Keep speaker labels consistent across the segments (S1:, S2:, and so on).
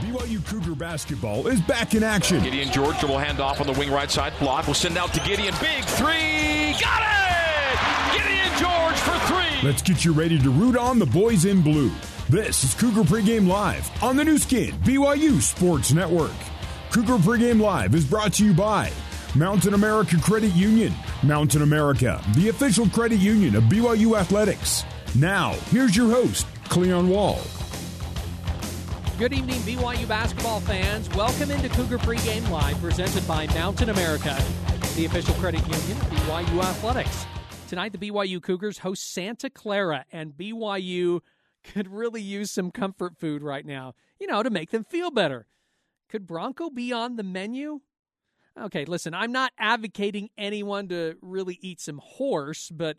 S1: BYU Cougar basketball is back in action.
S2: Gideon George will hand off on the wing right side. Block We'll send out to Gideon. Big three. Got it! Gideon George for three.
S1: Let's get you ready to root on the boys in blue. This is Cougar Pregame Live on the Nu Skin, BYU Sports Network. Cougar Pregame Live is brought to you by Mountain America Credit Union. Mountain America, the official credit union of BYU Athletics. Now, here's your host, Cleon Wall.
S3: Good evening, BYU basketball fans. Welcome into Cougar Pregame Live, presented by Mountain America, the official credit union of BYU Athletics. Tonight, the BYU Cougars host Santa Clara, and BYU could really use some comfort food right now, you know, to make them feel better. Could Bronco be on the menu? Okay, listen, I'm not advocating anyone to really eat some horse, but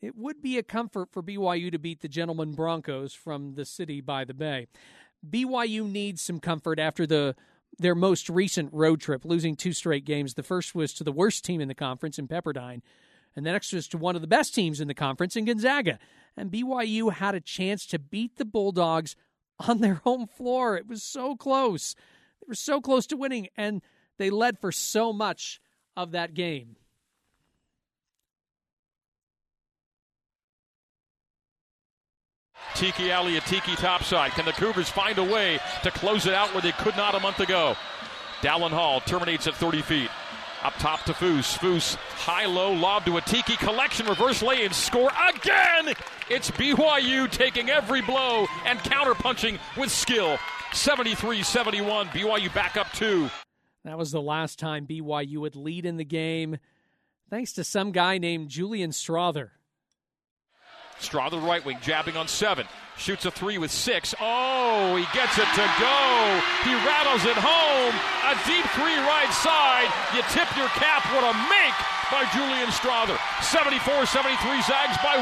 S3: it would be a comfort for BYU to beat the Gentlemen Broncos from the city by the bay. BYU needs some comfort after the their most recent road trip, losing two straight games. The first was to the worst team in the conference in Pepperdine, and the next was to one of the best teams in the conference in Gonzaga. And BYU had a chance to beat the Bulldogs on their home floor. It was so close. They were so close to winning, and they led for so much of that game.
S2: Atiki Ally Atiki topside. Can the Cougars find a way to close it out where they could not a month ago? Dallin Hall terminates at 30 feet. Up top to Foose. Foose, high low, lob to Atiki collection, reverse lay and score again. It's BYU taking every blow and counterpunching with skill. 73 71. BYU back up two.
S3: That was the last time BYU would lead in the game, thanks to some guy named Julian Strawther.
S2: Strother right wing, jabbing on seven. Shoots a three with six. Oh, he gets it to go. He rattles it home. A deep three right side. You tip your cap. What a make by Julian Strawther. 74 73 Zags by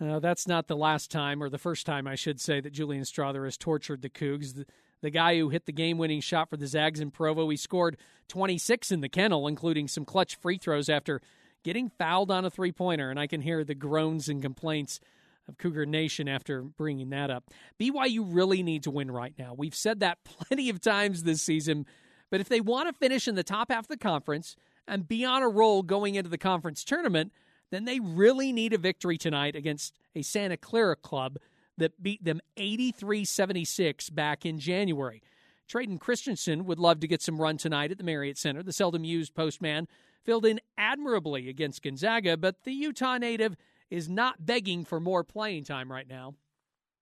S3: one. Uh, that's not the last time, or the first time, I should say, that Julian Strawther has tortured the Cougs. The, the guy who hit the game winning shot for the Zags in Provo, he scored 26 in the kennel, including some clutch free throws after getting fouled on a three pointer, and I can hear the groans and complaints of Cougar Nation after bringing that up. BYU really need to win right now. We've said that plenty of times this season, but if they want to finish in the top half of the conference and be on a roll going into the conference tournament, then they really need a victory tonight against a Santa Clara club that beat them 83 76 back in January. Trayden Christensen would love to get some run tonight at the Marriott Center. The seldom used postman filled in admirably against Gonzaga, but the Utah native is not begging for more playing time right now.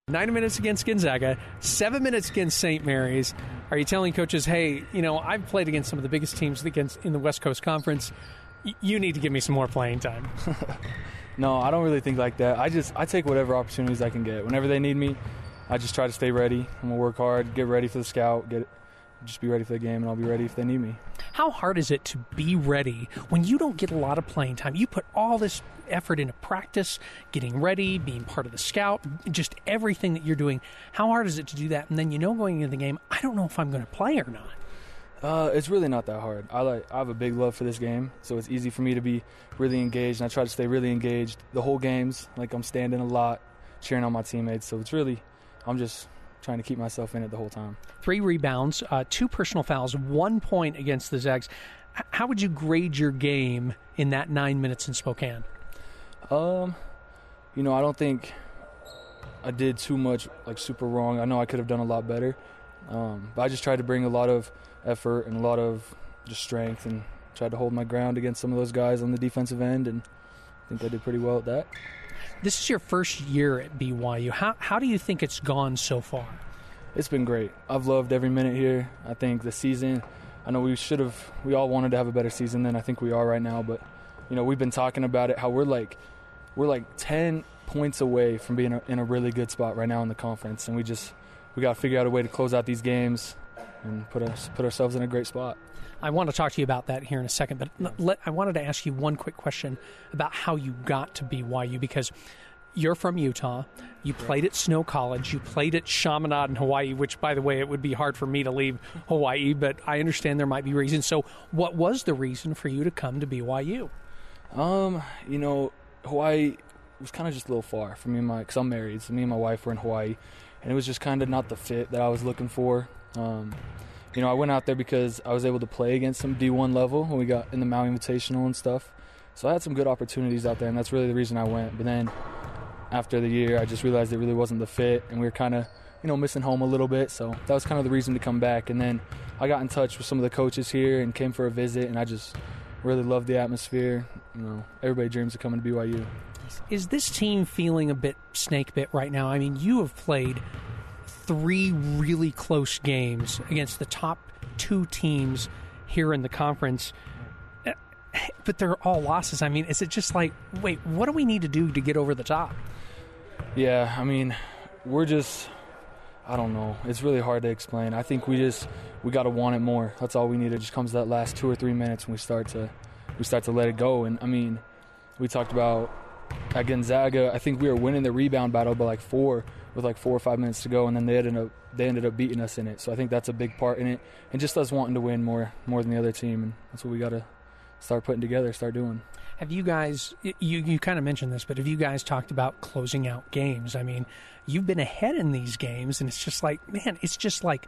S3: Nine minutes against Gonzaga, seven minutes against St. Mary's. Are you telling coaches, hey, you know, I've played against some of the biggest teams against in the West Coast Conference. Y- you need to give me some more playing time.
S4: no, I don't really think like that. I just I take whatever opportunities I can get. Whenever they need me, I just try to stay ready. I'm gonna work hard, get ready for the scout, get just be ready for the game, and I'll be ready if they need me.
S3: How hard is it to be ready when you don't get a lot of playing time? You put all this effort into practice, getting ready, being part of the scout, just everything that you're doing. How hard is it to do that? And then you know going into the game, I don't know if I'm going to play or not.
S4: Uh, it's really not that hard. I like I have a big love for this game, so it's easy for me to be really engaged, and I try to stay really engaged the whole games. Like I'm standing a lot, cheering on my teammates. So it's really, I'm just trying to keep myself in it the whole time.
S3: Three rebounds, uh, two personal fouls, one point against the Zags. H- how would you grade your game in that nine minutes in Spokane?
S4: Um, you know, I don't think I did too much like super wrong. I know I could have done a lot better, um, but I just tried to bring a lot of effort and a lot of just strength and tried to hold my ground against some of those guys on the defensive end, and I think I did pretty well at that.
S3: This is your first year at BYU. How how do you think it's gone so far?
S4: It's been great. I've loved every minute here. I think the season. I know we should have. We all wanted to have a better season than I think we are right now. But you know, we've been talking about it. How we're like, we're like ten points away from being in a really good spot right now in the conference, and we just we got to figure out a way to close out these games and put us put ourselves in a great spot.
S3: I want to talk to you about that here in a second, but let, I wanted to ask you one quick question about how you got to BYU because you're from Utah. You played at Snow College. You played at Chaminade in Hawaii, which, by the way, it would be hard for me to leave Hawaii, but I understand there might be reasons. So, what was the reason for you to come to BYU?
S4: Um, you know, Hawaii was kind of just a little far for me and my, because I'm married, so me and my wife were in Hawaii, and it was just kind of not the fit that I was looking for. Um, you know, I went out there because I was able to play against some D1 level when we got in the Maui Invitational and stuff. So I had some good opportunities out there, and that's really the reason I went. But then after the year, I just realized it really wasn't the fit, and we were kind of, you know, missing home a little bit. So that was kind of the reason to come back. And then I got in touch with some of the coaches here and came for a visit, and I just really loved the atmosphere. You know, everybody dreams of coming to BYU.
S3: Is this team feeling a bit snake bit right now? I mean, you have played three really close games against the top two teams here in the conference, eh, but they're all losses. I mean, is it just like, wait, what do we need to do to get over the top?
S4: Yeah, I mean, we're just. I don't know. It's really hard to explain. I think we just we got to want it more. That's all we need. It just comes that last two or three minutes when we start to we start to let it go. And I mean, we talked about at Gonzaga. I think we were winning the rebound battle by like four with like four or five minutes to go, and then they ended up they ended up beating us in it. So I think that's a big part in it, and just us wanting to win more more than the other team, and that's what we got to start putting together, start doing.
S3: Have you guys? You you kind of mentioned this, but have you guys talked about closing out games? I mean, you've been ahead in these games, and it's just like, man, it's just like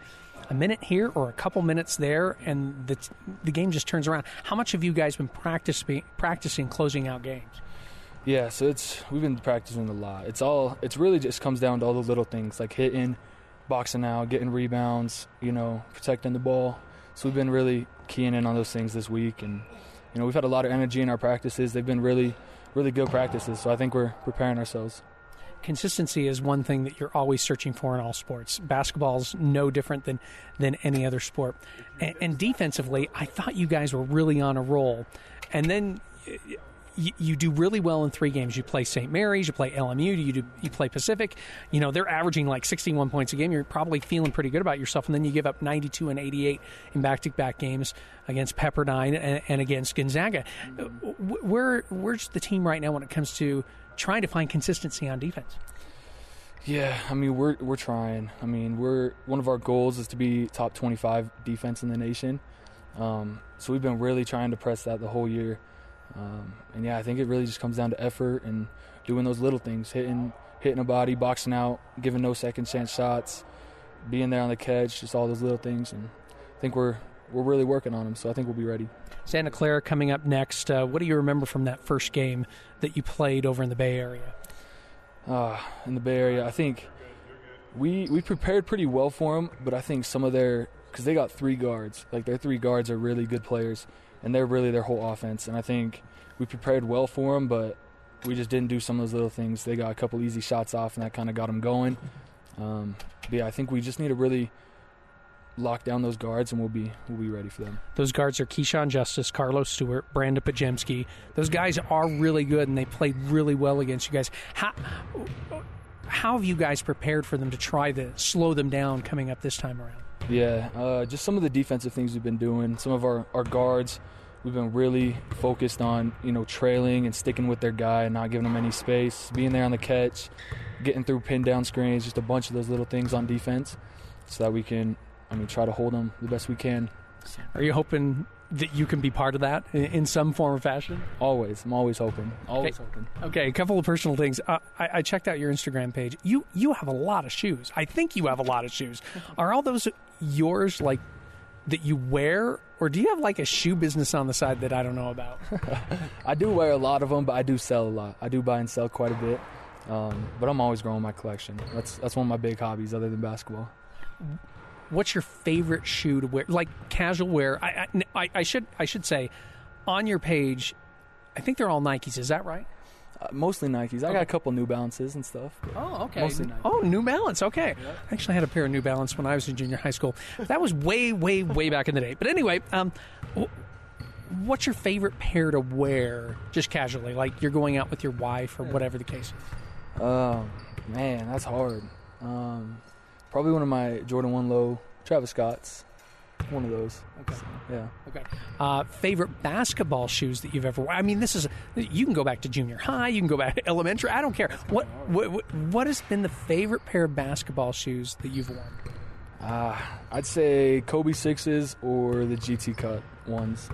S3: a minute here or a couple minutes there, and the the game just turns around. How much have you guys been practicing practicing closing out games?
S4: Yeah, so it's we've been practicing a lot. It's all it's really just comes down to all the little things like hitting, boxing out, getting rebounds, you know, protecting the ball. So we've been really keying in on those things this week, and you know we've had a lot of energy in our practices. They've been really, really good practices. So I think we're preparing ourselves.
S3: Consistency is one thing that you're always searching for in all sports. Basketball's no different than than any other sport. And, and defensively, I thought you guys were really on a roll, and then you, you, do really well in three games. You play St. Mary's, you play LMU, you do, you play Pacific. You know they're averaging like 61 points a game. You're probably feeling pretty good about yourself, and then you give up 92 and 88 in back-to-back games against Pepperdine and, and against Gonzaga. Where where's the team right now when it comes to trying to find consistency on defense?
S4: Yeah, I mean we're we're trying. I mean we're one of our goals is to be top 25 defense in the nation. Um, so we've been really trying to press that the whole year. Um, and yeah, I think it really just comes down to effort and doing those little things, hitting hitting a body, boxing out, giving no second chance shots, being there on the catch, just all those little things. And I think we're we're really working on them. So I think we'll be ready.
S3: Santa Clara coming up next. Uh, what do you remember from that first game that you played over in the Bay Area?
S4: Uh, in the Bay Area, I think we we prepared pretty well for them, but I think some of their because they got three guards, like their three guards are really good players and they're really their whole offense. And I think we prepared well for them, but we just didn't do some of those little things. They got a couple easy shots off, and that kind of got them going. Um, but yeah, I think we just need to really lock down those guards, and we'll be we'll be ready for them.
S3: Those guards are Keshawn Justice, Carlos Stewart, Brandon Podziemski. Those guys are really good, and they played really well against you guys. How how have you guys prepared for them to try to slow them down coming up this time around?
S4: Yeah, uh, just some of the defensive things we've been doing. Some of our, our guards, we've been really focused on you know trailing and sticking with their guy and not giving them any space, being there on the catch, getting through pin down screens, just a bunch of those little things on defense, so that we can, I mean, try to hold them the best we can.
S3: Are you hoping that you can be part of that in some form or fashion?
S4: Always. I'm always hoping. Always
S3: okay.
S4: hoping.
S3: Okay, a couple of personal things. Uh, I, I, checked out your Instagram page. You you have a lot of shoes. I think you have a lot of shoes. Are all those yours, like that you wear, or do you have like a shoe business on the side that I don't know about?
S4: I do wear a lot of them, but I do sell a lot. I do buy and sell quite a bit. Um, but I'm always growing my collection. That's that's one of my big hobbies, other than basketball
S3: what's your favorite shoe to wear? Like casual wear. I, I, I should I should say, on your page, I think they're all Nikes. Is that right?
S4: Uh, mostly Nikes. I got a couple New Balances and stuff.
S3: Oh, okay. Mostly Nikes. Oh, New Balance. Okay. Yep. I actually had a pair of New Balance when I was in junior high school. That was way, way, way back in the day. But anyway, um, what's your favorite pair to wear just casually? Like you're going out with your wife or whatever the case is.
S4: Um, man, that's hard. Um, Probably one of my Jordan 1 low Travis Scott's. One of those.
S3: Okay.
S4: So, yeah.
S3: Okay. Uh, favorite basketball shoes that you've ever worn? I mean, this is, you can go back to junior high, you can go back to elementary, I don't care. What, what, what has been the favorite pair of basketball shoes that you've worn?
S4: Uh, I'd say Kobe Sixes or the GT Cut ones.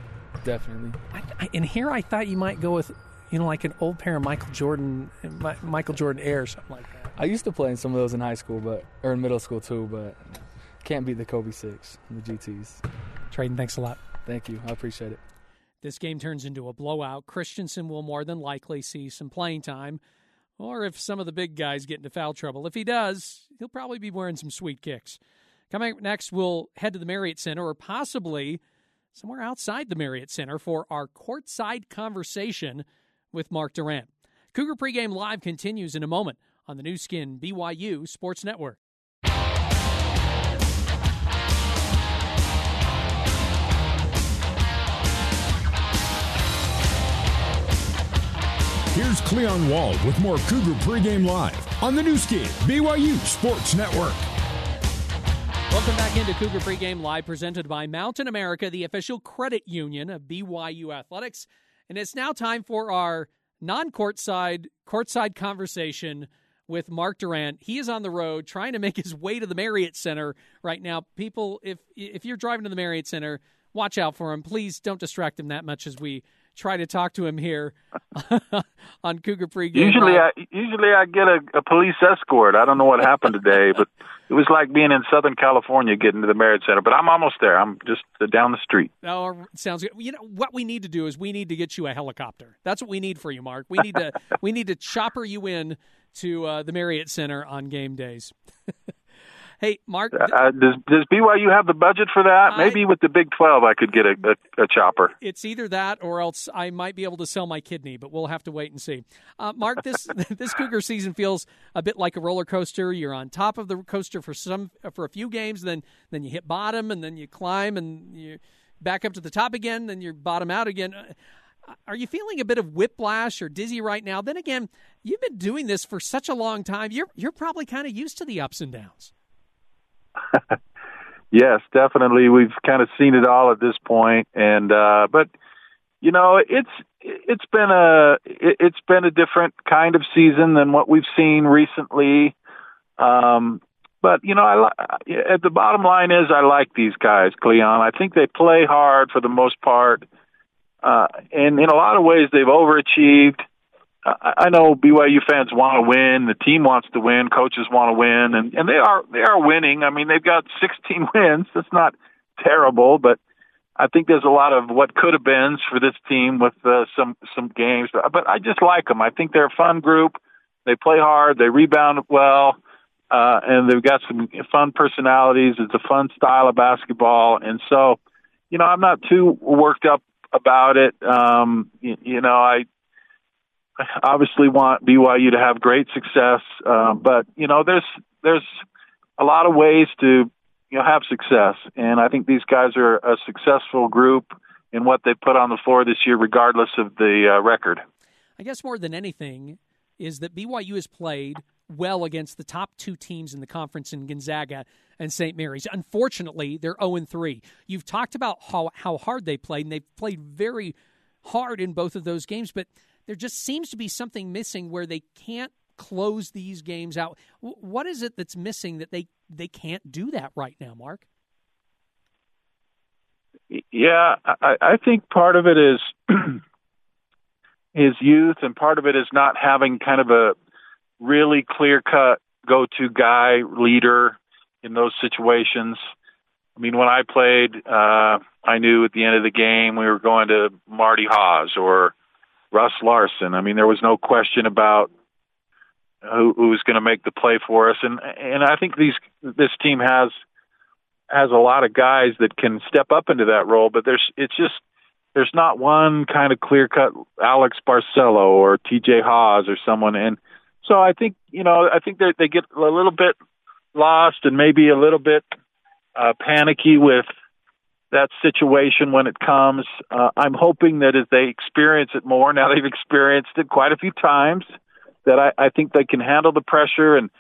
S4: Definitely.
S3: I, I, and here I thought you might go with, you know, like an old pair of Michael Jordan, Michael Jordan Air, something like that.
S4: I used to play in some of those in high school, but or in middle school too, but can't beat the Kobe six, the GTS.
S3: Trayden, thanks a lot.
S4: Thank you. I appreciate it.
S3: This game turns into a blowout. Christensen will more than likely see some playing time, or if some of the big guys get into foul trouble. If he does, he'll probably be wearing some sweet kicks. Coming up next, we'll head to the Marriott Center, or possibly somewhere outside the Marriott Center, for our courtside conversation with Mark Durrant. Cougar Pregame Live continues in a moment on the Nu Skin BYU Sports Network.
S1: Here's Cleon Wall with more Cougar Pregame Live on the Nu Skin BYU Sports Network.
S3: Welcome back into Cougar Pregame Live, presented by Mountain America, the official credit union of BYU Athletics. And it's now time for our non-courtside, courtside conversation with Mark Durrant. He is on the road trying to make his way to the Marriott Center right now. People, if if you're driving to the Marriott Center, watch out for him. Please don't distract him that much as we try to talk to him here on Cougar Pregame.
S5: Usually, I usually I get a, a police escort. I don't know what happened today, but it was like being in Southern California getting to the Marriott Center. But I'm almost there. I'm just down the street.
S3: Oh, sounds good. You know what we need to do is we need to get you a helicopter. That's what we need for you, Mark. We need to we need to chopper you in to uh, the Marriott Center on game days. Hey, Mark.
S5: Uh, does does BYU have the budget for that? I, Maybe with the Big Twelve, I could get a, a, a, chopper.
S3: It's either that, or else I might be able to sell my kidney. But we'll have to wait and see. Uh, Mark, this this Cougar season feels a bit like a roller coaster. You're on top of the coaster for some for a few games, then then you hit bottom, and then you climb, and you back up to the top again, then you're bottom out again. Uh, are you feeling a bit of whiplash or dizzy right now? Then again, you've been doing this for such a long time. You're you're probably kind of used to the ups and downs.
S5: yes, definitely. We've kind of seen it all at this point, and uh, but you know, it's it's been a it's been a different kind of season than what we've seen recently. Um, but you know, I at the bottom line is I like these guys, Cleon. I think they play hard for the most part, uh, and in a lot of ways they've overachieved. I know BYU fans want to win. The team wants to win. Coaches want to win, and and they are they are winning. I mean, they've got 16 wins. That's not terrible, but I think there's a lot of what could have been for this team with uh, some some games. But I just like them. I think they're a fun group. They play hard. They rebound well, uh, and they've got some fun personalities. It's a fun style of basketball, and so, you know, I'm not too worked up about it. Um, you, you know, I obviously want BYU to have great success, uh, but you know, there's there's a lot of ways to you know have success, and I think these guys are a successful group in what they put on the floor this year, regardless of the uh, record.
S3: I guess more than anything is that BYU has played well against the top two teams in the conference in Gonzaga and St. Mary's. Unfortunately, they're 0 3. You've talked about how, how hard they played, and they've played very hard in both of those games, but there just seems to be something missing where they can't close these games out. What is it that's missing that they they can't do that right now, Mark?
S5: Yeah, I, I think part of it is his youth, and part of it is not having kind of a really clear cut go to guy leader in those situations. I mean, when I played, uh, I knew at the end of the game we were going to Marty Haws or Russ Larson. I mean, there was no question about who, who was going to make the play for us, and and I think these this team has has a lot of guys that can step up into that role, but there's it's just there's not one kind of clear cut Alex Barcelo or T.J. Haws or someone, and so I think you know I think they they get a little bit lost and maybe a little bit uh, panicky with that situation when it comes. Uh, I'm hoping that as they experience it more, now they've experienced it quite a few times, that I, I think they can handle the pressure and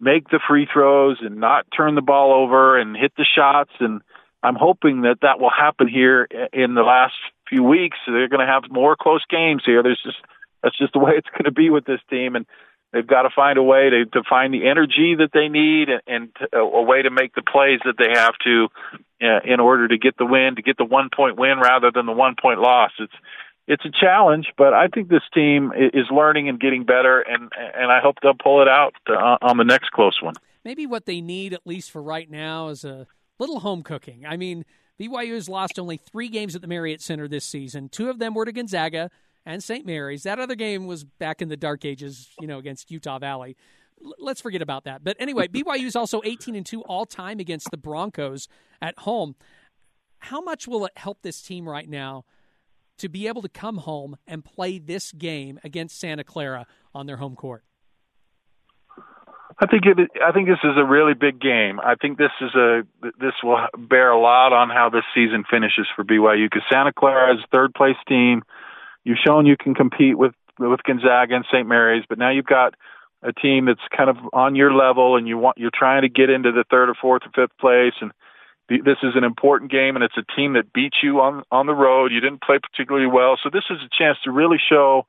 S5: make the free throws and not turn the ball over and hit the shots. And I'm hoping that that will happen here in the last few weeks. They're going to have more close games here. There's just that's just the way it's going to be with this team, and they've got to find a way to, to find the energy that they need and, and a way to make the plays that they have to uh, in order to get the win, to get the one point win rather than the one point loss. It's it's a challenge, but I think this team is learning and getting better, and and I hope they'll pull it out uh, on the next close one.
S3: maybe what they need, at least for right now, is a little home cooking. I mean, BYU has lost only three games at the Marriott Center this season. Two of them were to Gonzaga and St. Mary's. That other game was back in the dark ages, you know, against Utah Valley. L- let's forget about that. But anyway, BYU is also 18 and 2 all time against the Broncos at home. How much will it help this team right now to be able to come home and play this game against Santa Clara on their home court?
S5: I think it. I think this is a really big game. I think this is a. This will bear a lot on how this season finishes for BYU because Santa Clara is third place team. You've shown you can compete with with Gonzaga and St. Mary's, but now you've got a team that's kind of on your level, and you want you're trying to get into the third or fourth or fifth place, and this is an important game, and it's a team that beat you on on the road. You didn't play particularly well, so this is a chance to really show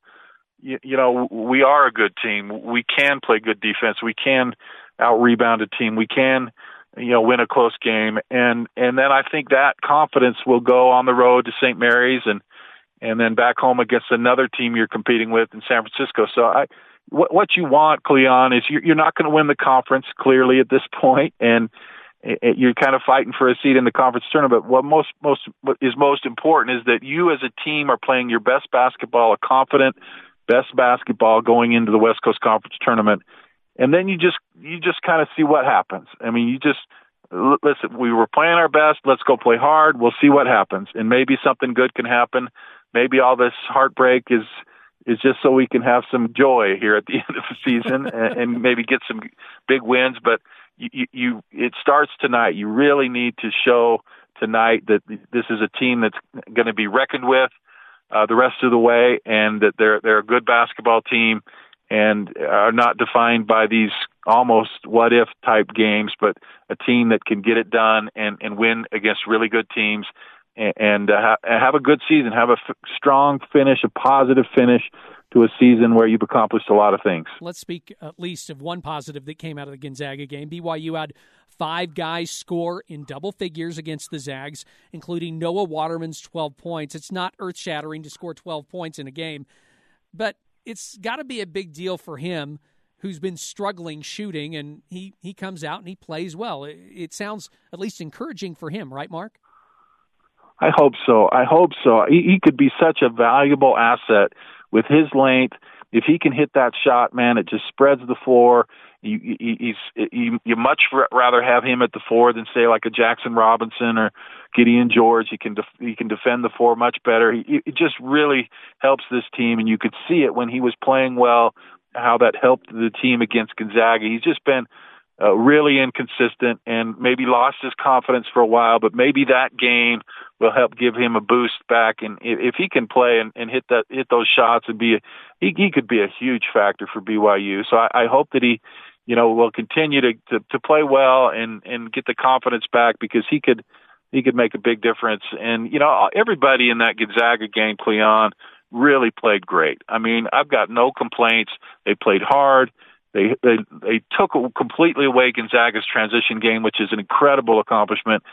S5: you, you know, we are a good team. We can play good defense. We can out rebound a team. We can, you know, win a close game. And and then I think that confidence will go on the road to St. Mary's and and then back home against another team you're competing with in San Francisco. So I what what you want, Cleon, is you're, you're not going to win the conference clearly at this point, and you're kind of fighting for a seat in the conference tournament. What most most what is most important is that you as a team are playing your best basketball, a confident, best basketball going into the West Coast Conference tournament. And then you just you just kind of see what happens. I mean, you just listen. We were playing our best. Let's go play hard. We'll see what happens, and maybe something good can happen. Maybe all this heartbreak is is just so we can have some joy here at the end of the season and, and maybe get some big wins. But you, you, it starts tonight. You really need to show tonight that this is a team that's going to be reckoned with uh, the rest of the way, and that they're they're a good basketball team, and are not defined by these almost what if type games, but a team that can get it done and and win against really good teams, and, and uh, ha- have a good season, have a f- strong finish, a positive finish to a season where you've accomplished a lot of things.
S3: Let's speak at least of one positive that came out of the Gonzaga game. BYU had five guys score in double figures against the Zags, including Noah Waterman's 12 points. It's not earth shattering to score 12 points in a game, but it's got to be a big deal for him who's been struggling shooting, and he, he comes out and he plays well. It, it sounds at least encouraging for him, right, Mark?
S5: I hope so. I hope so. He, he could be such a valuable asset with his length, if he can hit that shot, man, it just spreads the floor. You, he's you, you much rather have him at the four than say like a Jaxson Robinson or Gideon George. He can def, he can defend the four much better. He, it just really helps this team, and you could see it when he was playing well. How that helped the team against Gonzaga. He's just been uh, really inconsistent and maybe lost his confidence for a while, but maybe that game will help give him a boost back. And if, if he can play and, and hit that hit those shots and be a, he, he could be a huge factor for BYU. So I, I hope that he, you know, will continue to, to to play well and and get the confidence back because he could he could make a big difference. And you know, everybody in that Gonzaga game, Cleon, really played great. I mean, I've got no complaints. They played hard they they they took completely away Gonzaga's transition game, which is an incredible accomplishment.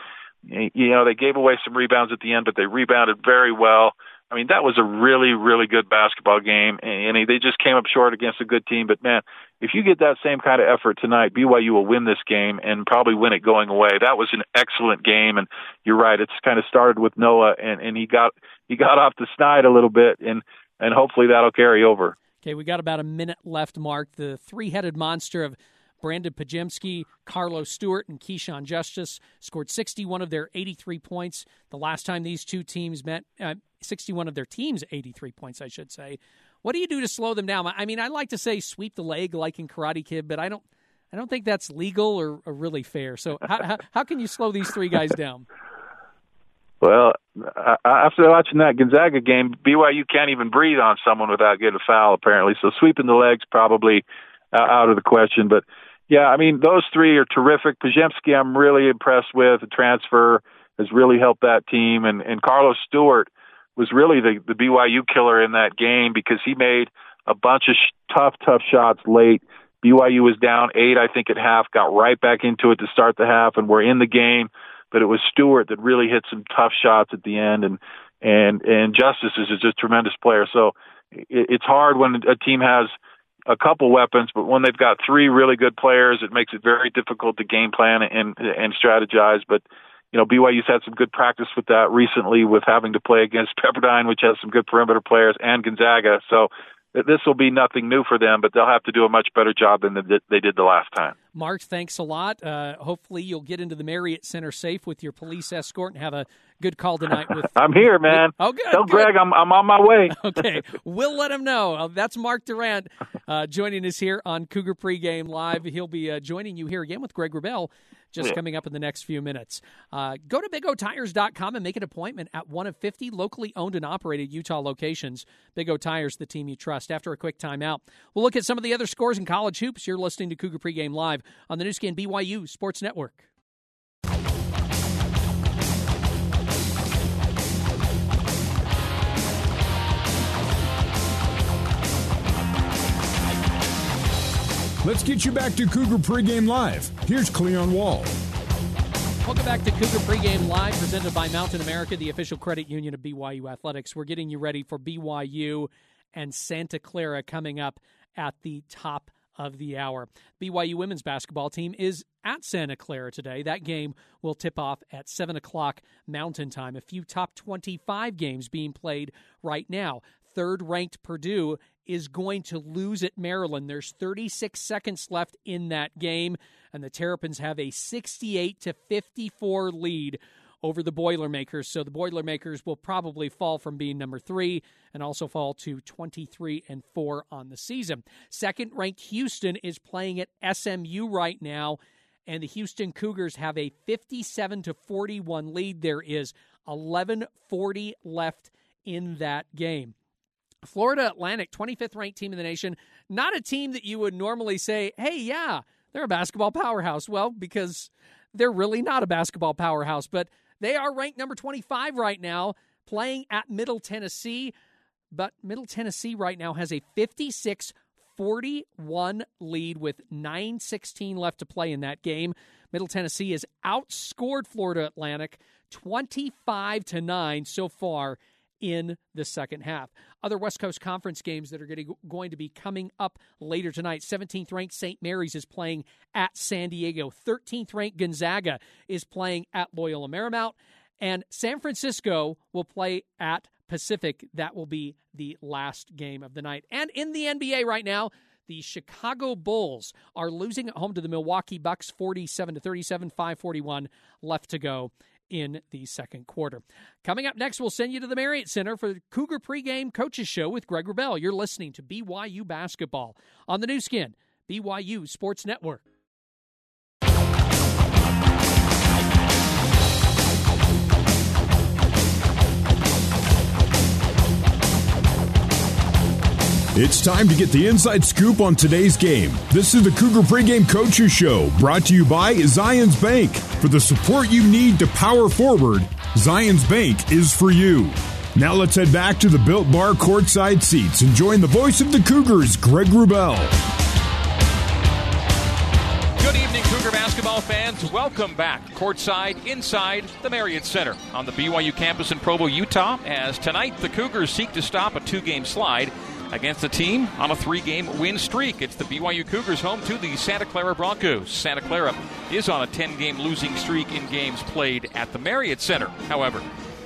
S5: You know, they gave away some rebounds at the end, but they rebounded very well. I mean, that was a really, really good basketball game, and they just came up short against a good team. But man, if you get that same kind of effort tonight, BYU will win this game and probably win it going away. That was an excellent game, and you're right. It's kind of started with Noah, and and he got he got off the snide a little bit, and and hopefully that'll carry over.
S3: Okay, we got about a minute left, Mark. The three headed monster of Brandon Podziemski, Carlos Stewart, and Keshawn Justice scored 61 of their 83 points the last time these two teams met. Uh, 61 of their teams' 83 points, I should say. What do you do to slow them down? I mean, I like to say sweep the leg like in Karate Kid, but I don't. I don't think that's legal or, or really fair. So, how, how, how can you slow these three guys down?
S5: Well, after watching that Gonzaga game, BYU can't even breathe on someone without getting a foul, apparently. So sweeping the legs probably out of the question. But yeah, I mean, those three are terrific. Podziemski, I'm really impressed with. The transfer has really helped that team. And, and Carlos Stewart was really the, the BYU killer in that game because he made a bunch of sh- tough, tough shots late. BYU was down eight, I think, at half, got right back into it to start the half, and we're in the game but it was Stewart that really hit some tough shots at the end, and and and Justice is just a tremendous player. So it, it's hard when a team has a couple weapons, but when they've got three really good players, it makes it very difficult to game plan and and strategize. But you know, BYU's had some good practice with that recently, with having to play against Pepperdine, which has some good perimeter players, and Gonzaga. So this will be nothing new for them, but they'll have to do a much better job than they did the last time.
S3: Mark, thanks a lot. Uh, hopefully, you'll get into the Marriott Center safe with your police escort and have a good call tonight. With
S5: I'm here, man.
S3: Oh, good.
S5: Tell
S3: good.
S5: Greg I'm I'm on my way.
S3: okay, we'll let him know. Uh, that's Mark Durrant uh, joining us here on Cougar Pregame Live. He'll be uh, joining you here again with Greg Wrubell just yeah. coming up in the next few minutes. Uh, go to BigOTires.com and make an appointment at one of 50 locally owned and operated Utah locations. Big O Tires, the team you trust. After a quick timeout, we'll look at some of the other scores in college hoops. You're listening to Cougar Pregame Live on the Nu Skin BYU Sports Network.
S1: Let's get you back to Cougar Pregame Live. Here's Cleon Wall.
S3: Welcome back to Cougar Pregame Live, presented by Mountain America, the official credit union of BYU Athletics. We're getting you ready for BYU and Santa Clara coming up at the top of the hour. BYU women's basketball team is at Santa Clara today. That game will tip off at 7 o'clock Mountain Time. A few top 25 games being played right now. Third ranked Purdue is going to lose at Maryland. There's 36 seconds left in that game, and the Terrapins have a 68 to 54 lead over the Boilermakers. So the Boilermakers will probably fall from being number three and also fall to 23 and four on the season. Second ranked Houston is playing at SMU right now, and the Houston Cougars have a 57 to 41 lead. There is 11:40 left in that game. Florida Atlantic, 25th ranked team in the nation, not a team that you would normally say, hey, yeah, they're a basketball powerhouse. Well, because they're really not a basketball powerhouse, but they are ranked number 25 right now, playing at Middle Tennessee. But Middle Tennessee right now has a 56 41 lead with 9.16 left to play in that game. Middle Tennessee has outscored Florida Atlantic 25 to 9 so far in the second half. Other West Coast Conference games that are going to be coming up later tonight. 17th ranked St. Mary's is playing at San Diego. 13th ranked Gonzaga is playing at Loyola Marymount. And San Francisco will play at Pacific. That will be the last game of the night. And in the NBA right now, the Chicago Bulls are losing at home to the Milwaukee Bucks 47 to 37, 541 left to go in the second quarter. Coming up next, we'll send you to the Marriott Center for the Cougar pregame coaches show with Greg Wrubell. You're listening to BYU basketball on the Nu Skin, BYU Sports Network.
S1: It's time to get the inside scoop on today's game. This is the Cougar Pregame Coaches Show, brought to you by Zions Bank. For the support you need to power forward, Zions Bank is for you. Now let's head back to the Built Bar courtside seats and join the voice of the Cougars, Greg Wrubell.
S2: Good evening, Cougar basketball fans. Welcome back courtside inside the Marriott Center on the BYU campus in Provo, Utah, as tonight the Cougars seek to stop a two game slide against a team on a three game win streak. It's the BYU Cougars home to the Santa Clara Broncos. Santa Clara is on a 10 game losing streak in games played at the Marriott Center. However,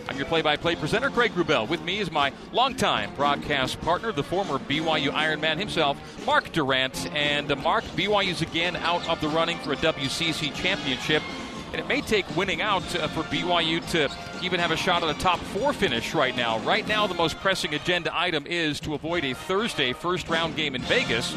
S2: I'm your play by play presenter, Greg Wrubell. With me is my longtime broadcast partner, the former BYU Ironman himself, Mark Durrant. And uh, Mark, BYU's again out of the running for a WCC championship. And it may take winning out uh, for BYU to even have a shot at a top four finish right now. Right now, the most pressing agenda item is to avoid a Thursday first round game in Vegas,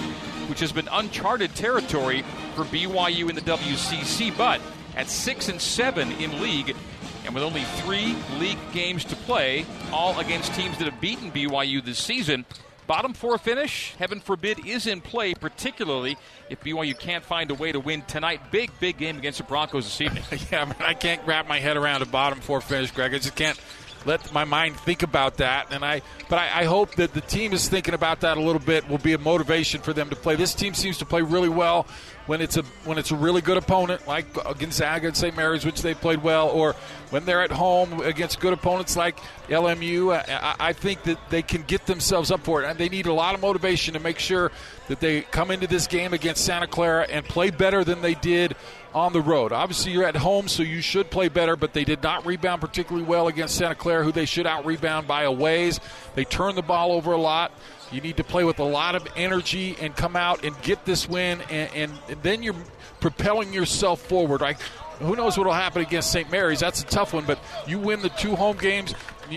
S2: which has been uncharted territory for BYU in the WCC. But at six and seven in league, and with only three league games to play, all against teams that have beaten BYU this season, Bottom four finish, heaven forbid, is in play, particularly if BYU can't find a way to win tonight. Big, big game against the Broncos this evening.
S6: yeah, I, mean, I can't wrap my head around a bottom four finish, Greg. I just can't let my mind think about that. And I, but I, I, hope that the team is thinking about that a little bit. Will be a motivation for them to play. This team seems to play really well when it's a when it's a really good opponent like Gonzaga and St. Mary's, which they played well, or when they're at home against good opponents like LMU. I, I think that they can get themselves up for it, and they need a lot of motivation to make sure that they come into this game against Santa Clara and play better than they did on the road. Obviously, you're at home, so you should play better, but they did not rebound particularly well against Santa Clara, who they should out rebound by a ways. They turned the ball over a lot. You need to play with a lot of energy and come out and get this win, and, and, and then you're propelling yourself forward. Like, who knows what will happen against St. Mary's? That's a tough one, but you win the two home games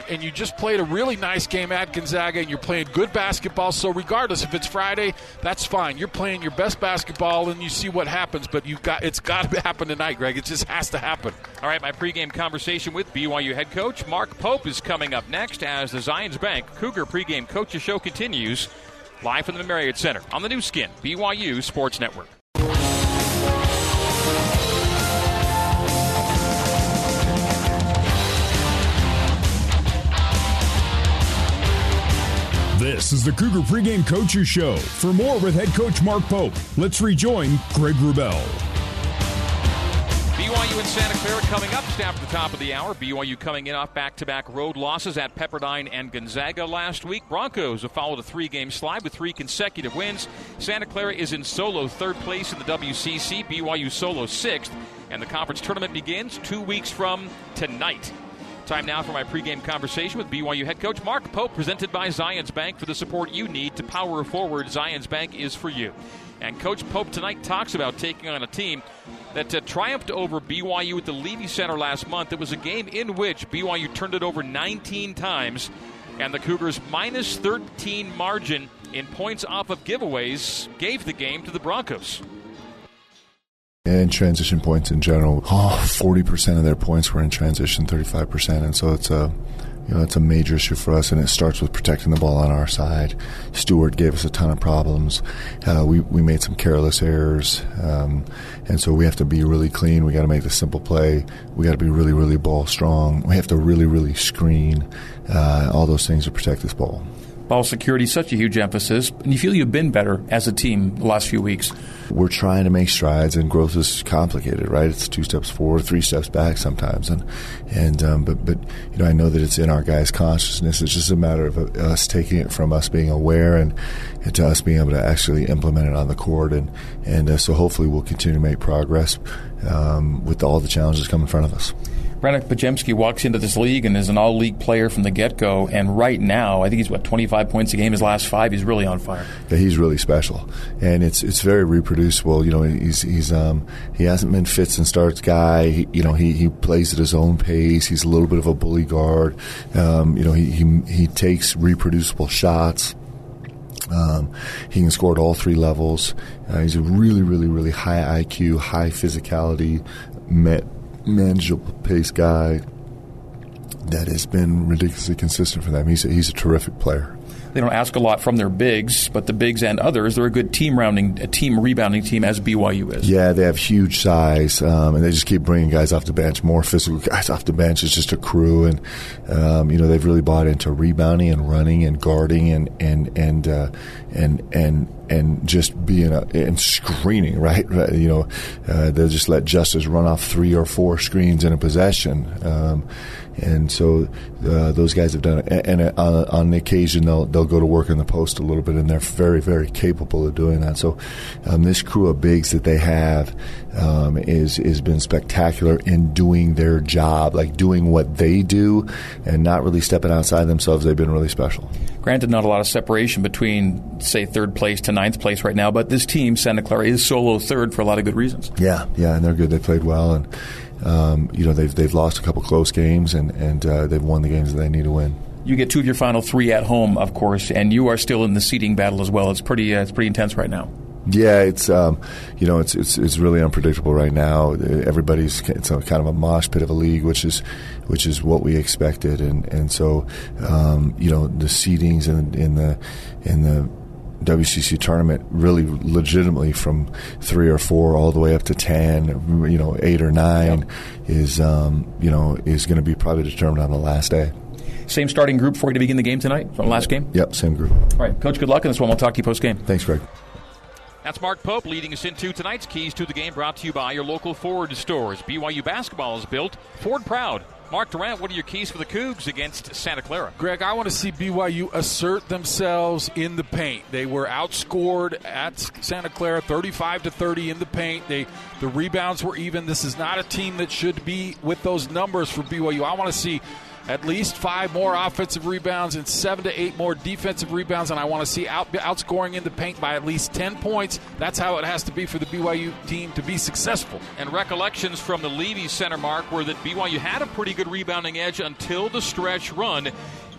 S6: and you just played a really nice game at Gonzaga, and you're playing good basketball. So regardless if it's Friday, that's fine. You're playing your best basketball, and you see what happens. But you've got it's got to happen tonight, Greg. It just has to happen.
S2: All right, my pregame conversation with BYU head coach Mark Pope is coming up next as the Zions Bank Cougar pregame coaches show continues live from the Marriott Center on the Nu Skin BYU Sports Network.
S1: This is the Cougar Pregame Coaches Show. For more with head coach Mark Pope, let's rejoin Greg Wrubell.
S2: BYU and Santa Clara coming up just after the top of the hour. BYU coming in off back to back road losses at Pepperdine and Gonzaga last week. Broncos have followed a three game slide with three consecutive wins. Santa Clara is in solo third place in the WCC, BYU solo sixth, and the conference tournament begins two weeks from tonight. Time now for my pregame conversation with BYU head coach Mark Pope, presented by Zions Bank for the support you need to power forward. Zions Bank is for you. And Coach Pope tonight talks about taking on a team that uh, triumphed over BYU at the Leavey Center last month. It was a game in which BYU turned it over 19 times, and the Cougars' minus 13 margin in points off of giveaways gave the game to the Broncos
S7: and transition points in general. Oh, 40% of their points were in transition, 35%. And so it's a, you know, it's a major issue for us, and it starts with protecting the ball on our side. Stewart gave us a ton of problems. Uh, we, we made some careless errors, um, and so we have to be really clean. We got to make the simple play. We got to be really, really ball strong. We have to really, really screen uh, all those things to protect this ball.
S8: Ball security such a huge emphasis, and you feel you've been better as a team the last few weeks.
S7: We're trying to make strides, and growth is complicated, right? It's two steps forward, three steps back sometimes, and and um, but but you know I know that it's in our guys' consciousness. It's just a matter of uh, us taking it from us being aware and, and to us being able to actually implement it on the court, and and uh, so hopefully we'll continue to make progress um, with all the challenges come in front of us.
S8: Radek Podziemski walks into this league and is an all league player from the get go. And right now, I think he's what 25 points a game. His last five, he's really on fire.
S7: Yeah, he's really special, and it's it's very reproducible. You know, he's he's um he hasn't been fits and starts guy. He, you know, he he plays at his own pace. He's a little bit of a bully guard. Um, you know, he he he takes reproducible shots. Um, he can score at all three levels. Uh, he's a really, really, really high IQ, high physicality, met manageable pace guy that has been ridiculously consistent for them. He's a, he's a terrific player.
S8: They don't ask a lot from their bigs, but the bigs and others, they're a good team rounding, a team rebounding team as BYU is.
S7: Yeah, they have huge size, um, and they just keep bringing guys off the bench, more physical guys off the bench. It's just a crew, and um, you know they've really bought into rebounding and running and guarding and and and uh, and and and just being a, and screening, right? You know, uh, they'll just let Justice run off three or four screens in a possession. Um, and so uh, those guys have done it. And, and uh, on, occasion, they'll they'll go to work in the post a little bit, and they're very very capable of doing that. So um, this crew of bigs that they have um, is has been spectacular in doing their job, like doing what they do, and not really stepping outside themselves. They've been really special.
S8: Granted, not a lot of separation between say third place to ninth place right now, but this team, Santa Clara, is solo third for a lot of good reasons.
S7: Yeah, yeah, and they're good. They played well and um, you know they've they've lost a couple close games and and uh, they've won the games that they need to win.
S8: You get two of your final three at home, of course, and you are still in the seeding battle as well. It's pretty uh, it's pretty intense right now.
S7: Yeah, it's um, you know it's, it's it's really unpredictable right now. Everybody's it's a kind of a mosh pit of a league, which is which is what we expected, and and so um, you know the seedings in, in the in the WCC tournament really legitimately from three or four all the way up to ten, you know, eight or nine yep. is um, you know is going to be probably determined on the last day.
S8: Same starting group for you to begin the game tonight from the last game?
S7: Yep, same group.
S8: All right, Coach, good luck in this one. We'll talk to you post game.
S7: Thanks, Greg.
S2: That's Mark Pope leading us into tonight's Keys to the Game brought to you by your local Ford stores. BYU basketball is built Ford proud. Mark Durrant, what are your keys for the Cougs against Santa Clara?
S6: Greg, I want to see BYU assert themselves in the paint. They were outscored at Santa Clara 35 to 30 in the paint. They the rebounds were even. This is not a team that should be with those numbers for BYU. I want to see at least five more offensive rebounds and seven to eight more defensive rebounds, and I want to see out, outscoring in the paint by at least 10 points. That's how it has to be for the BYU team to be successful.
S2: And recollections from the Leavey Center mark were that BYU had a pretty good rebounding edge until the stretch run.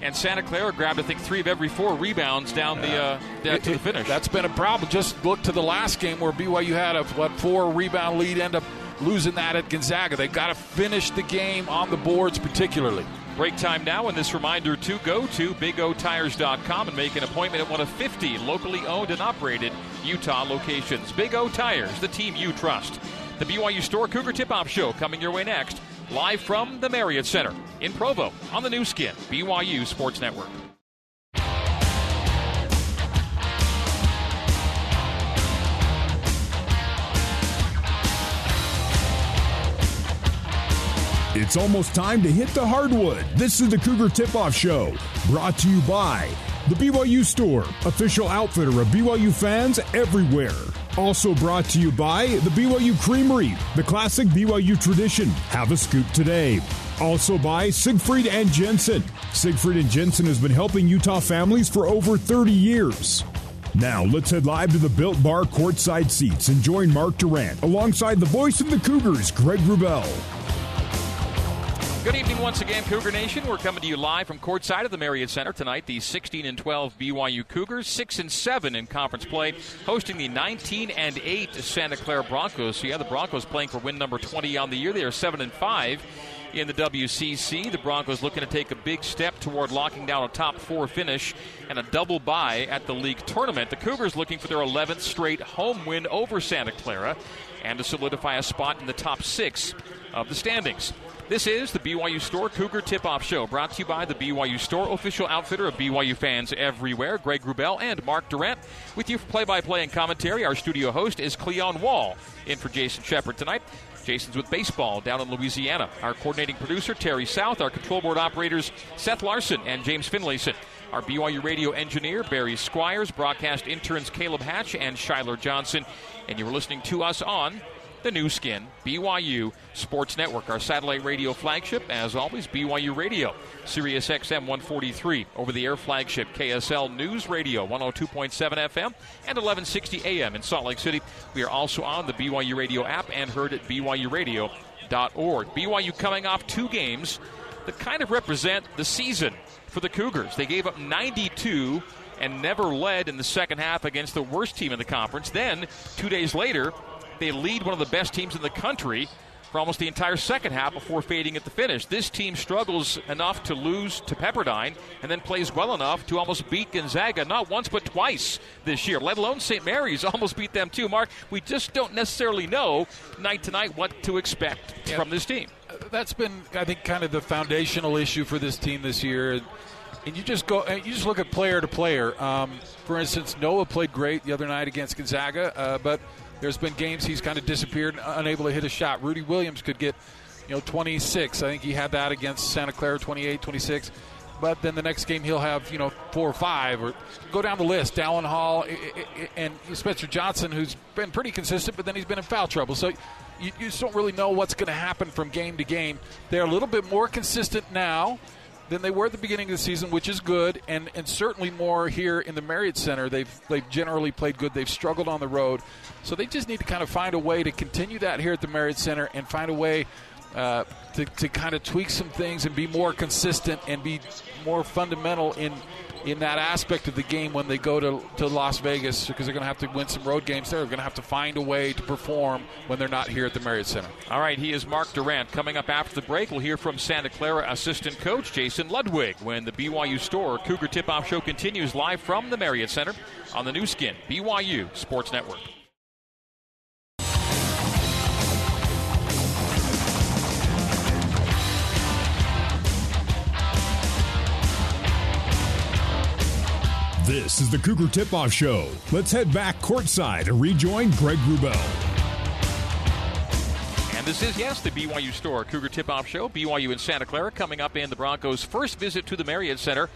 S2: And Santa Clara grabbed, I think, three of every four rebounds down the uh, down to the finish.
S6: That's been a problem. Just look to the last game where BYU had a what four rebound lead, end up losing that at Gonzaga. They've got to finish the game on the boards, particularly.
S2: Break time now, and this reminder to go to BigOTires.com and make an appointment at one of 50 locally owned and operated Utah locations. Big O Tires, the team you trust. The BYU Store Cougar Tip Off Show coming your way next, live from the Marriott Center in Provo on the Nu Skin, BYU Sports Network.
S1: It's almost time to hit the hardwood. This is the Cougar Tip Off Show, brought to you by the BYU Store, official outfitter of BYU fans everywhere. Also brought to you by the BYU Creamery, the classic BYU tradition. Have a scoop today. Also by Siegfried and Jensen. Siegfried and Jensen has been helping Utah families for over 30 years. Now, let's head live to the Built Bar courtside seats and join Mark Durrant alongside the voice of the Cougars, Greg Wrubell.
S2: Good evening once again, Cougar Nation. We're coming to you live from courtside of the Marriott Center tonight. The 16 and 12 BYU Cougars, 6 and 7 in conference play, hosting the 19 and 8 Santa Clara Broncos. So yeah, the Broncos playing for win number 20 on the year. They are 7 and 5 in the WCC. The Broncos looking to take a big step toward locking down a top four finish and a double bye at the league tournament. The Cougars looking for their 11th straight home win over Santa Clara and to solidify a spot in the top six of the standings. This is the BYU Store Cougar Tip Off Show, brought to you by the BYU Store, official outfitter of BYU fans everywhere. Greg Wrubell and Mark Durrant With you for play by play and commentary, our studio host is Cleon Wall, in for Jason Shepard tonight. Jason's with baseball down in Louisiana. Our coordinating producer, Terry South. Our control board operators, Seth Larson and James Finlayson. Our BYU radio engineer, Barry Squires. Broadcast interns, Caleb Hatch and Shiler Johnson. And you're listening to us on the Nu Skin, BYU Sports Network, our satellite radio flagship, as always, BYU Radio, Sirius XM 143, over the air flagship, KSL News Radio 102.7 FM and 1160 AM in Salt Lake City. We are also on the BYU Radio app and heard at BYURadio.org. BYU coming off two games that kind of represent the season for the Cougars. They gave up 92 and never led in the second half against the worst team in the conference. Then, two days later, they lead one of the best teams in the country for almost the entire second half before fading at the finish. This team struggles enough to lose to Pepperdine and then plays well enough to almost beat Gonzaga not once but twice this year, let alone St. Mary's almost beat them too. Mark, we just don't necessarily know night to night what to expect yeah. from this team.
S6: That's been, I think, kind of the foundational issue for this team this year. And you just go, you just look at player to player. Um, for instance, Noah played great the other night against Gonzaga, uh, but there's been games he's kind of disappeared, unable to hit a shot. Rudy Williams could get, you know, 26. I think he had that against Santa Clara, 28, 26. But then the next game he'll have, you know, four or five. Or go down the list. Dallin Hall and Spencer Johnson, who's been pretty consistent, but then he's been in foul trouble. So you, you just don't really know what's going to happen from game to game. They're a little bit more consistent now than they were at the beginning of the season, which is good, and, and certainly more here in the Marriott Center. They've they've generally played good. They've struggled on the road, so they just need to kind of find a way to continue that here at the Marriott Center and find a way uh, to, to kind of tweak some things and be more consistent and be more fundamental in in that aspect of the game when they go to, to Las Vegas because they're going to have to win some road games there. They're going to have to find a way to perform when they're not here at the Marriott Center.
S2: All right, he is Mark Durrant. Coming up after the break, we'll hear from Santa Clara assistant coach Jason Ludwig when the BYU Store Cougar Tip Off Show continues live from the Marriott Center on the Nu Skin, BYU Sports Network.
S1: This is the Cougar Tip Off Show. Let's head back courtside to rejoin Greg Wrubell.
S2: And this is, yes, the BYU Store Cougar Tip Off Show. BYU in Santa Clara coming up in the Broncos' first visit to the Marriott Center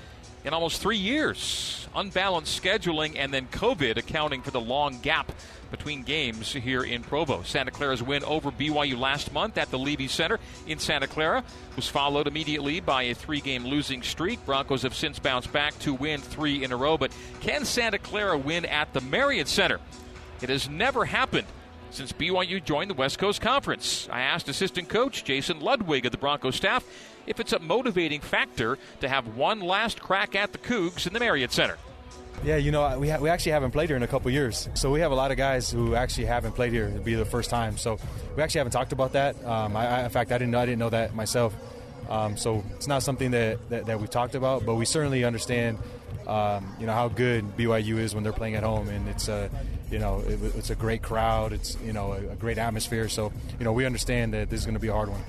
S2: in almost three years. Unbalanced scheduling and then COVID accounting for the long gap between games here in Provo. Santa Clara's win over BYU last month at the Leavey Center in Santa Clara was followed immediately by a three game losing streak. Broncos have since bounced back to win three in a row, but can Santa Clara win at the Marriott Center? It has never happened since BYU joined the West Coast Conference. I asked assistant coach Jason Ludwig of the Broncos staff if it's a motivating factor to have one last crack at the Cougs in the Marriott Center.
S9: Yeah, you know, we, ha- we actually haven't played here in a couple years. So we have a lot of guys who actually haven't played here. It'll be the first time. So we actually haven't talked about that. Um, I, I, in fact, I didn't know, I didn't know that myself. Um, so it's not something that, that, that we talked about, but we certainly understand, um, you know, how good BYU is when they're playing at home. And it's a, you know, it, it's a great crowd. It's, you know, a, a great atmosphere. So, you know, we understand that this is going to be a hard one.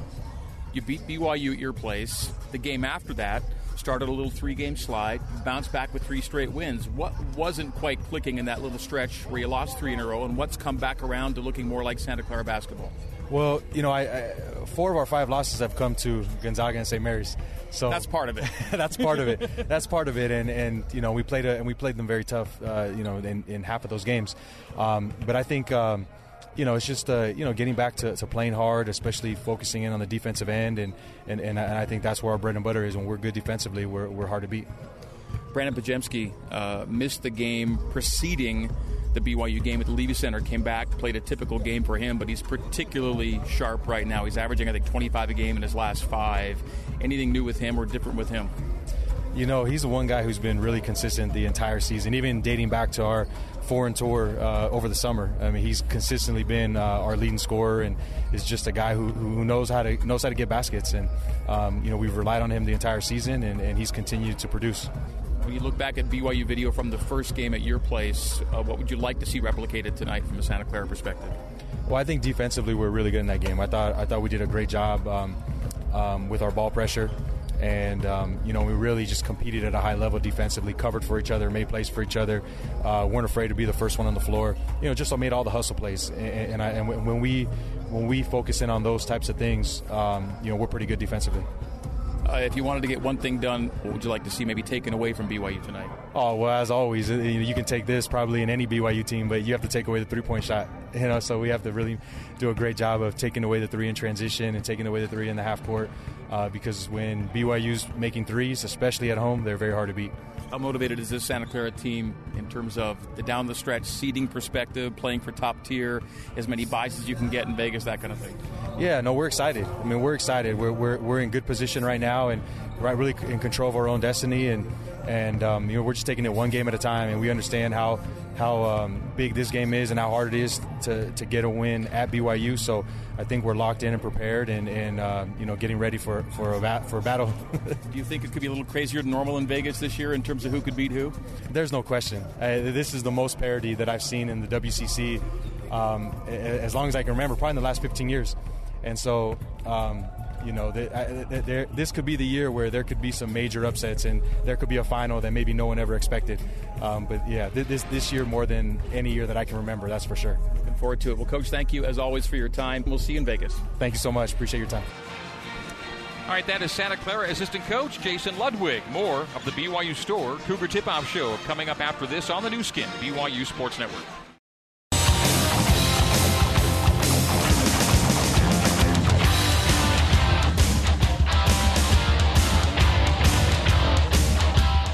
S8: You beat BYU at your place. The game after that started a little three game slide, bounced back with three straight wins. What wasn't quite clicking in that little stretch where you lost three in a row, and what's come back around to looking more like Santa Clara basketball?
S9: Well, you know, I, I, four of our five losses have come to Gonzaga and St. Mary's, so
S8: that's part of it.
S9: that's part of it. That's part of it, and and you know we played a, and we played them very tough, uh, you know, in, in half of those games. Um, but I think. Um, you know, it's just uh, you know getting back to, to, playing hard, especially focusing in on the defensive end, and, and, and I think that's where our bread and butter is. When we're good defensively, we're, we're hard to beat.
S8: Brandon Podziemski uh, missed the game preceding the BYU game at the Leavey Center. Came back, played a typical game for him, but he's particularly sharp right now. He's averaging, I think, 25 a game in his last five. Anything new with him or different with him?
S9: You know, he's the one guy who's been really consistent the entire season, even dating back to our foreign tour uh, over the summer. I mean, he's consistently been uh, our leading scorer and is just a guy who, who knows how to knows how to get baskets. And um, you know, we've relied on him the entire season, and, and, he's continued to produce.
S8: When you look back at BYU video from the first game at your place, uh, what would you like to see replicated tonight from a Santa Clara perspective?
S9: Well, I think defensively we're really good in that game. I thought I thought we did a great job um, um, with our ball pressure and um, you know we really just competed at a high level defensively, covered for each other, made plays for each other, uh, weren't afraid to be the first one on the floor. You know, just made all the hustle plays, and, and, I, and when we when we focus in on those types of things, um, you know, we're pretty good defensively.
S8: Uh, if you wanted to get one thing done, what would you like to see maybe taken away from BYU tonight?
S9: Oh well, as always, you can take this probably in any BYU team, but you have to take away the three-point shot. You know, so we have to really do a great job of taking away the three in transition and taking away the three in the half court, uh, because when BYU's making threes, especially at home, they're very hard to beat.
S8: How motivated is this Santa Clara team in terms of the down the stretch seeding perspective, playing for top tier, as many buys as you can get in Vegas, that kind of thing?
S9: Yeah, no, we're excited. I mean, we're excited. We're, we're, we're in good position right now and right really in control of our own destiny. And, and um, you know, we're just taking it one game at a time. And we understand how how um, big this game is and how hard it is to, to get a win at BYU. So I think we're locked in and prepared and, and uh, you know getting ready for for a, bat, for a battle.
S8: Do you think it could be a little crazier than normal in Vegas this year in terms of who could beat who?
S9: There's no question. Uh, this is the most parity that I've seen in the WCC um, as long as I can remember, probably in the last 15 years. And so um, you know, this could be the year where there could be some major upsets and there could be a final that maybe no one ever expected. Um, but yeah, this this year more than any year that I can remember, that's for sure.
S8: Looking forward to it. Well, Coach, thank you as always for your time. We'll see you in Vegas.
S9: Thank you so much. Appreciate your time.
S2: All right, that is Santa Clara assistant coach Jason Ludwig. More of the BYU Store Cougar Tip Off Show coming up after this on the Nu Skin, BYU Sports Network.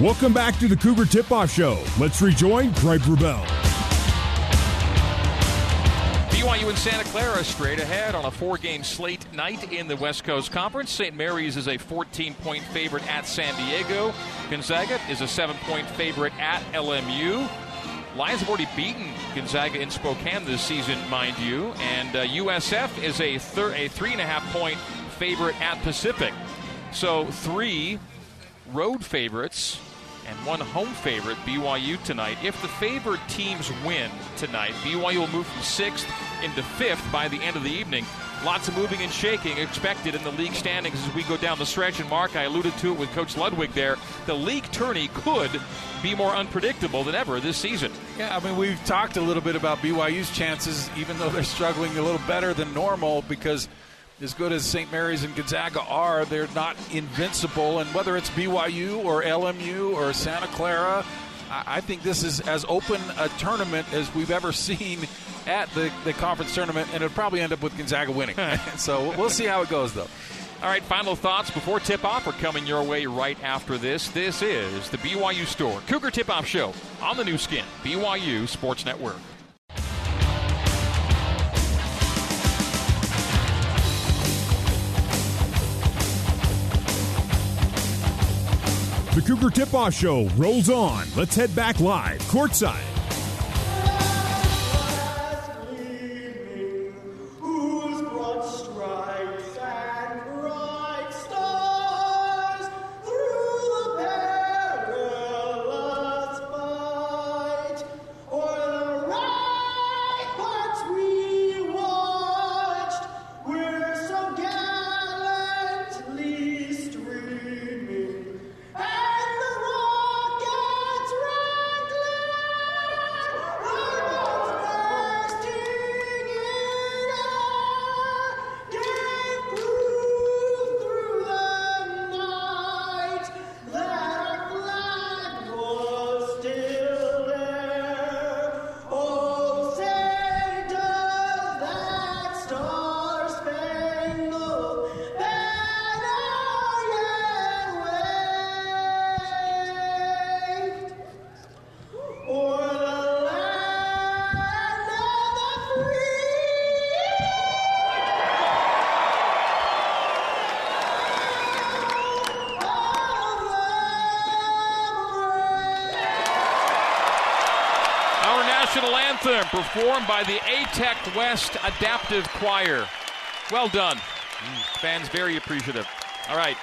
S1: Welcome back to the Cougar Tip Off Show. Let's rejoin Greg Wrubell.
S2: BYU and Santa Clara straight ahead on a four game slate night in the West Coast Conference. St. Mary's is a 14 point favorite at San Diego. Gonzaga is a seven point favorite at LMU. Lions have already beaten Gonzaga in Spokane this season, mind you, and uh, USF is a, thir- a three and a half point favorite at Pacific. So three road favorites and one home favorite, BYU, tonight. If the favored teams win tonight, BYU will move from sixth into fifth by the end of the evening. Lots of moving and shaking expected in the league standings as we go down the stretch. And Mark, I alluded to it with Coach Ludwig there. The league tourney could be more unpredictable than ever this season.
S6: Yeah, I mean, we've talked a little bit about BYU's chances, even though they're struggling a little better than normal because as good as St. Mary's and Gonzaga are, they're not invincible. And whether it's BYU or LMU or Santa Clara, I think this is as open a tournament as we've ever seen at the, the conference tournament, and it'll probably end up with Gonzaga winning. so we'll see how it goes, though.
S2: All right, final thoughts before tip off are coming your way right after this. This is the BYU Store Cougar Tip Off Show on the Nu Skin, BYU Sports Network.
S10: The Cougar Tip Off Show rolls on. Let's head back live, courtside.
S2: Performed by the ATEC West Adaptive Choir. Well done. Mm, fans very appreciative. All right.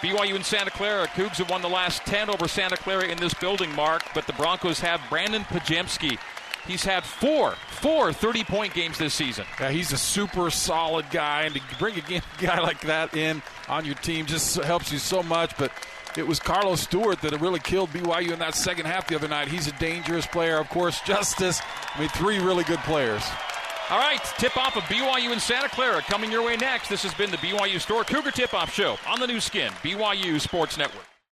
S2: BYU and Santa Clara. Cougs have won the last 10 over Santa Clara in this building, Mark, but the Broncos have Brandon Podziemski. He's had four, four 30 point games this season.
S6: Yeah, he's a super solid guy, and to bring a guy like that in on your team just helps you so much. But it was Carlos Stewart that really killed BYU in that second half the other night. He's a dangerous player. Of course, Justice. I mean, three really good players.
S2: All right, tip off of BYU and Santa Clara coming your way next. This has been the BYU Store Cougar Tip Off Show on the Nu Skin, BYU Sports Network.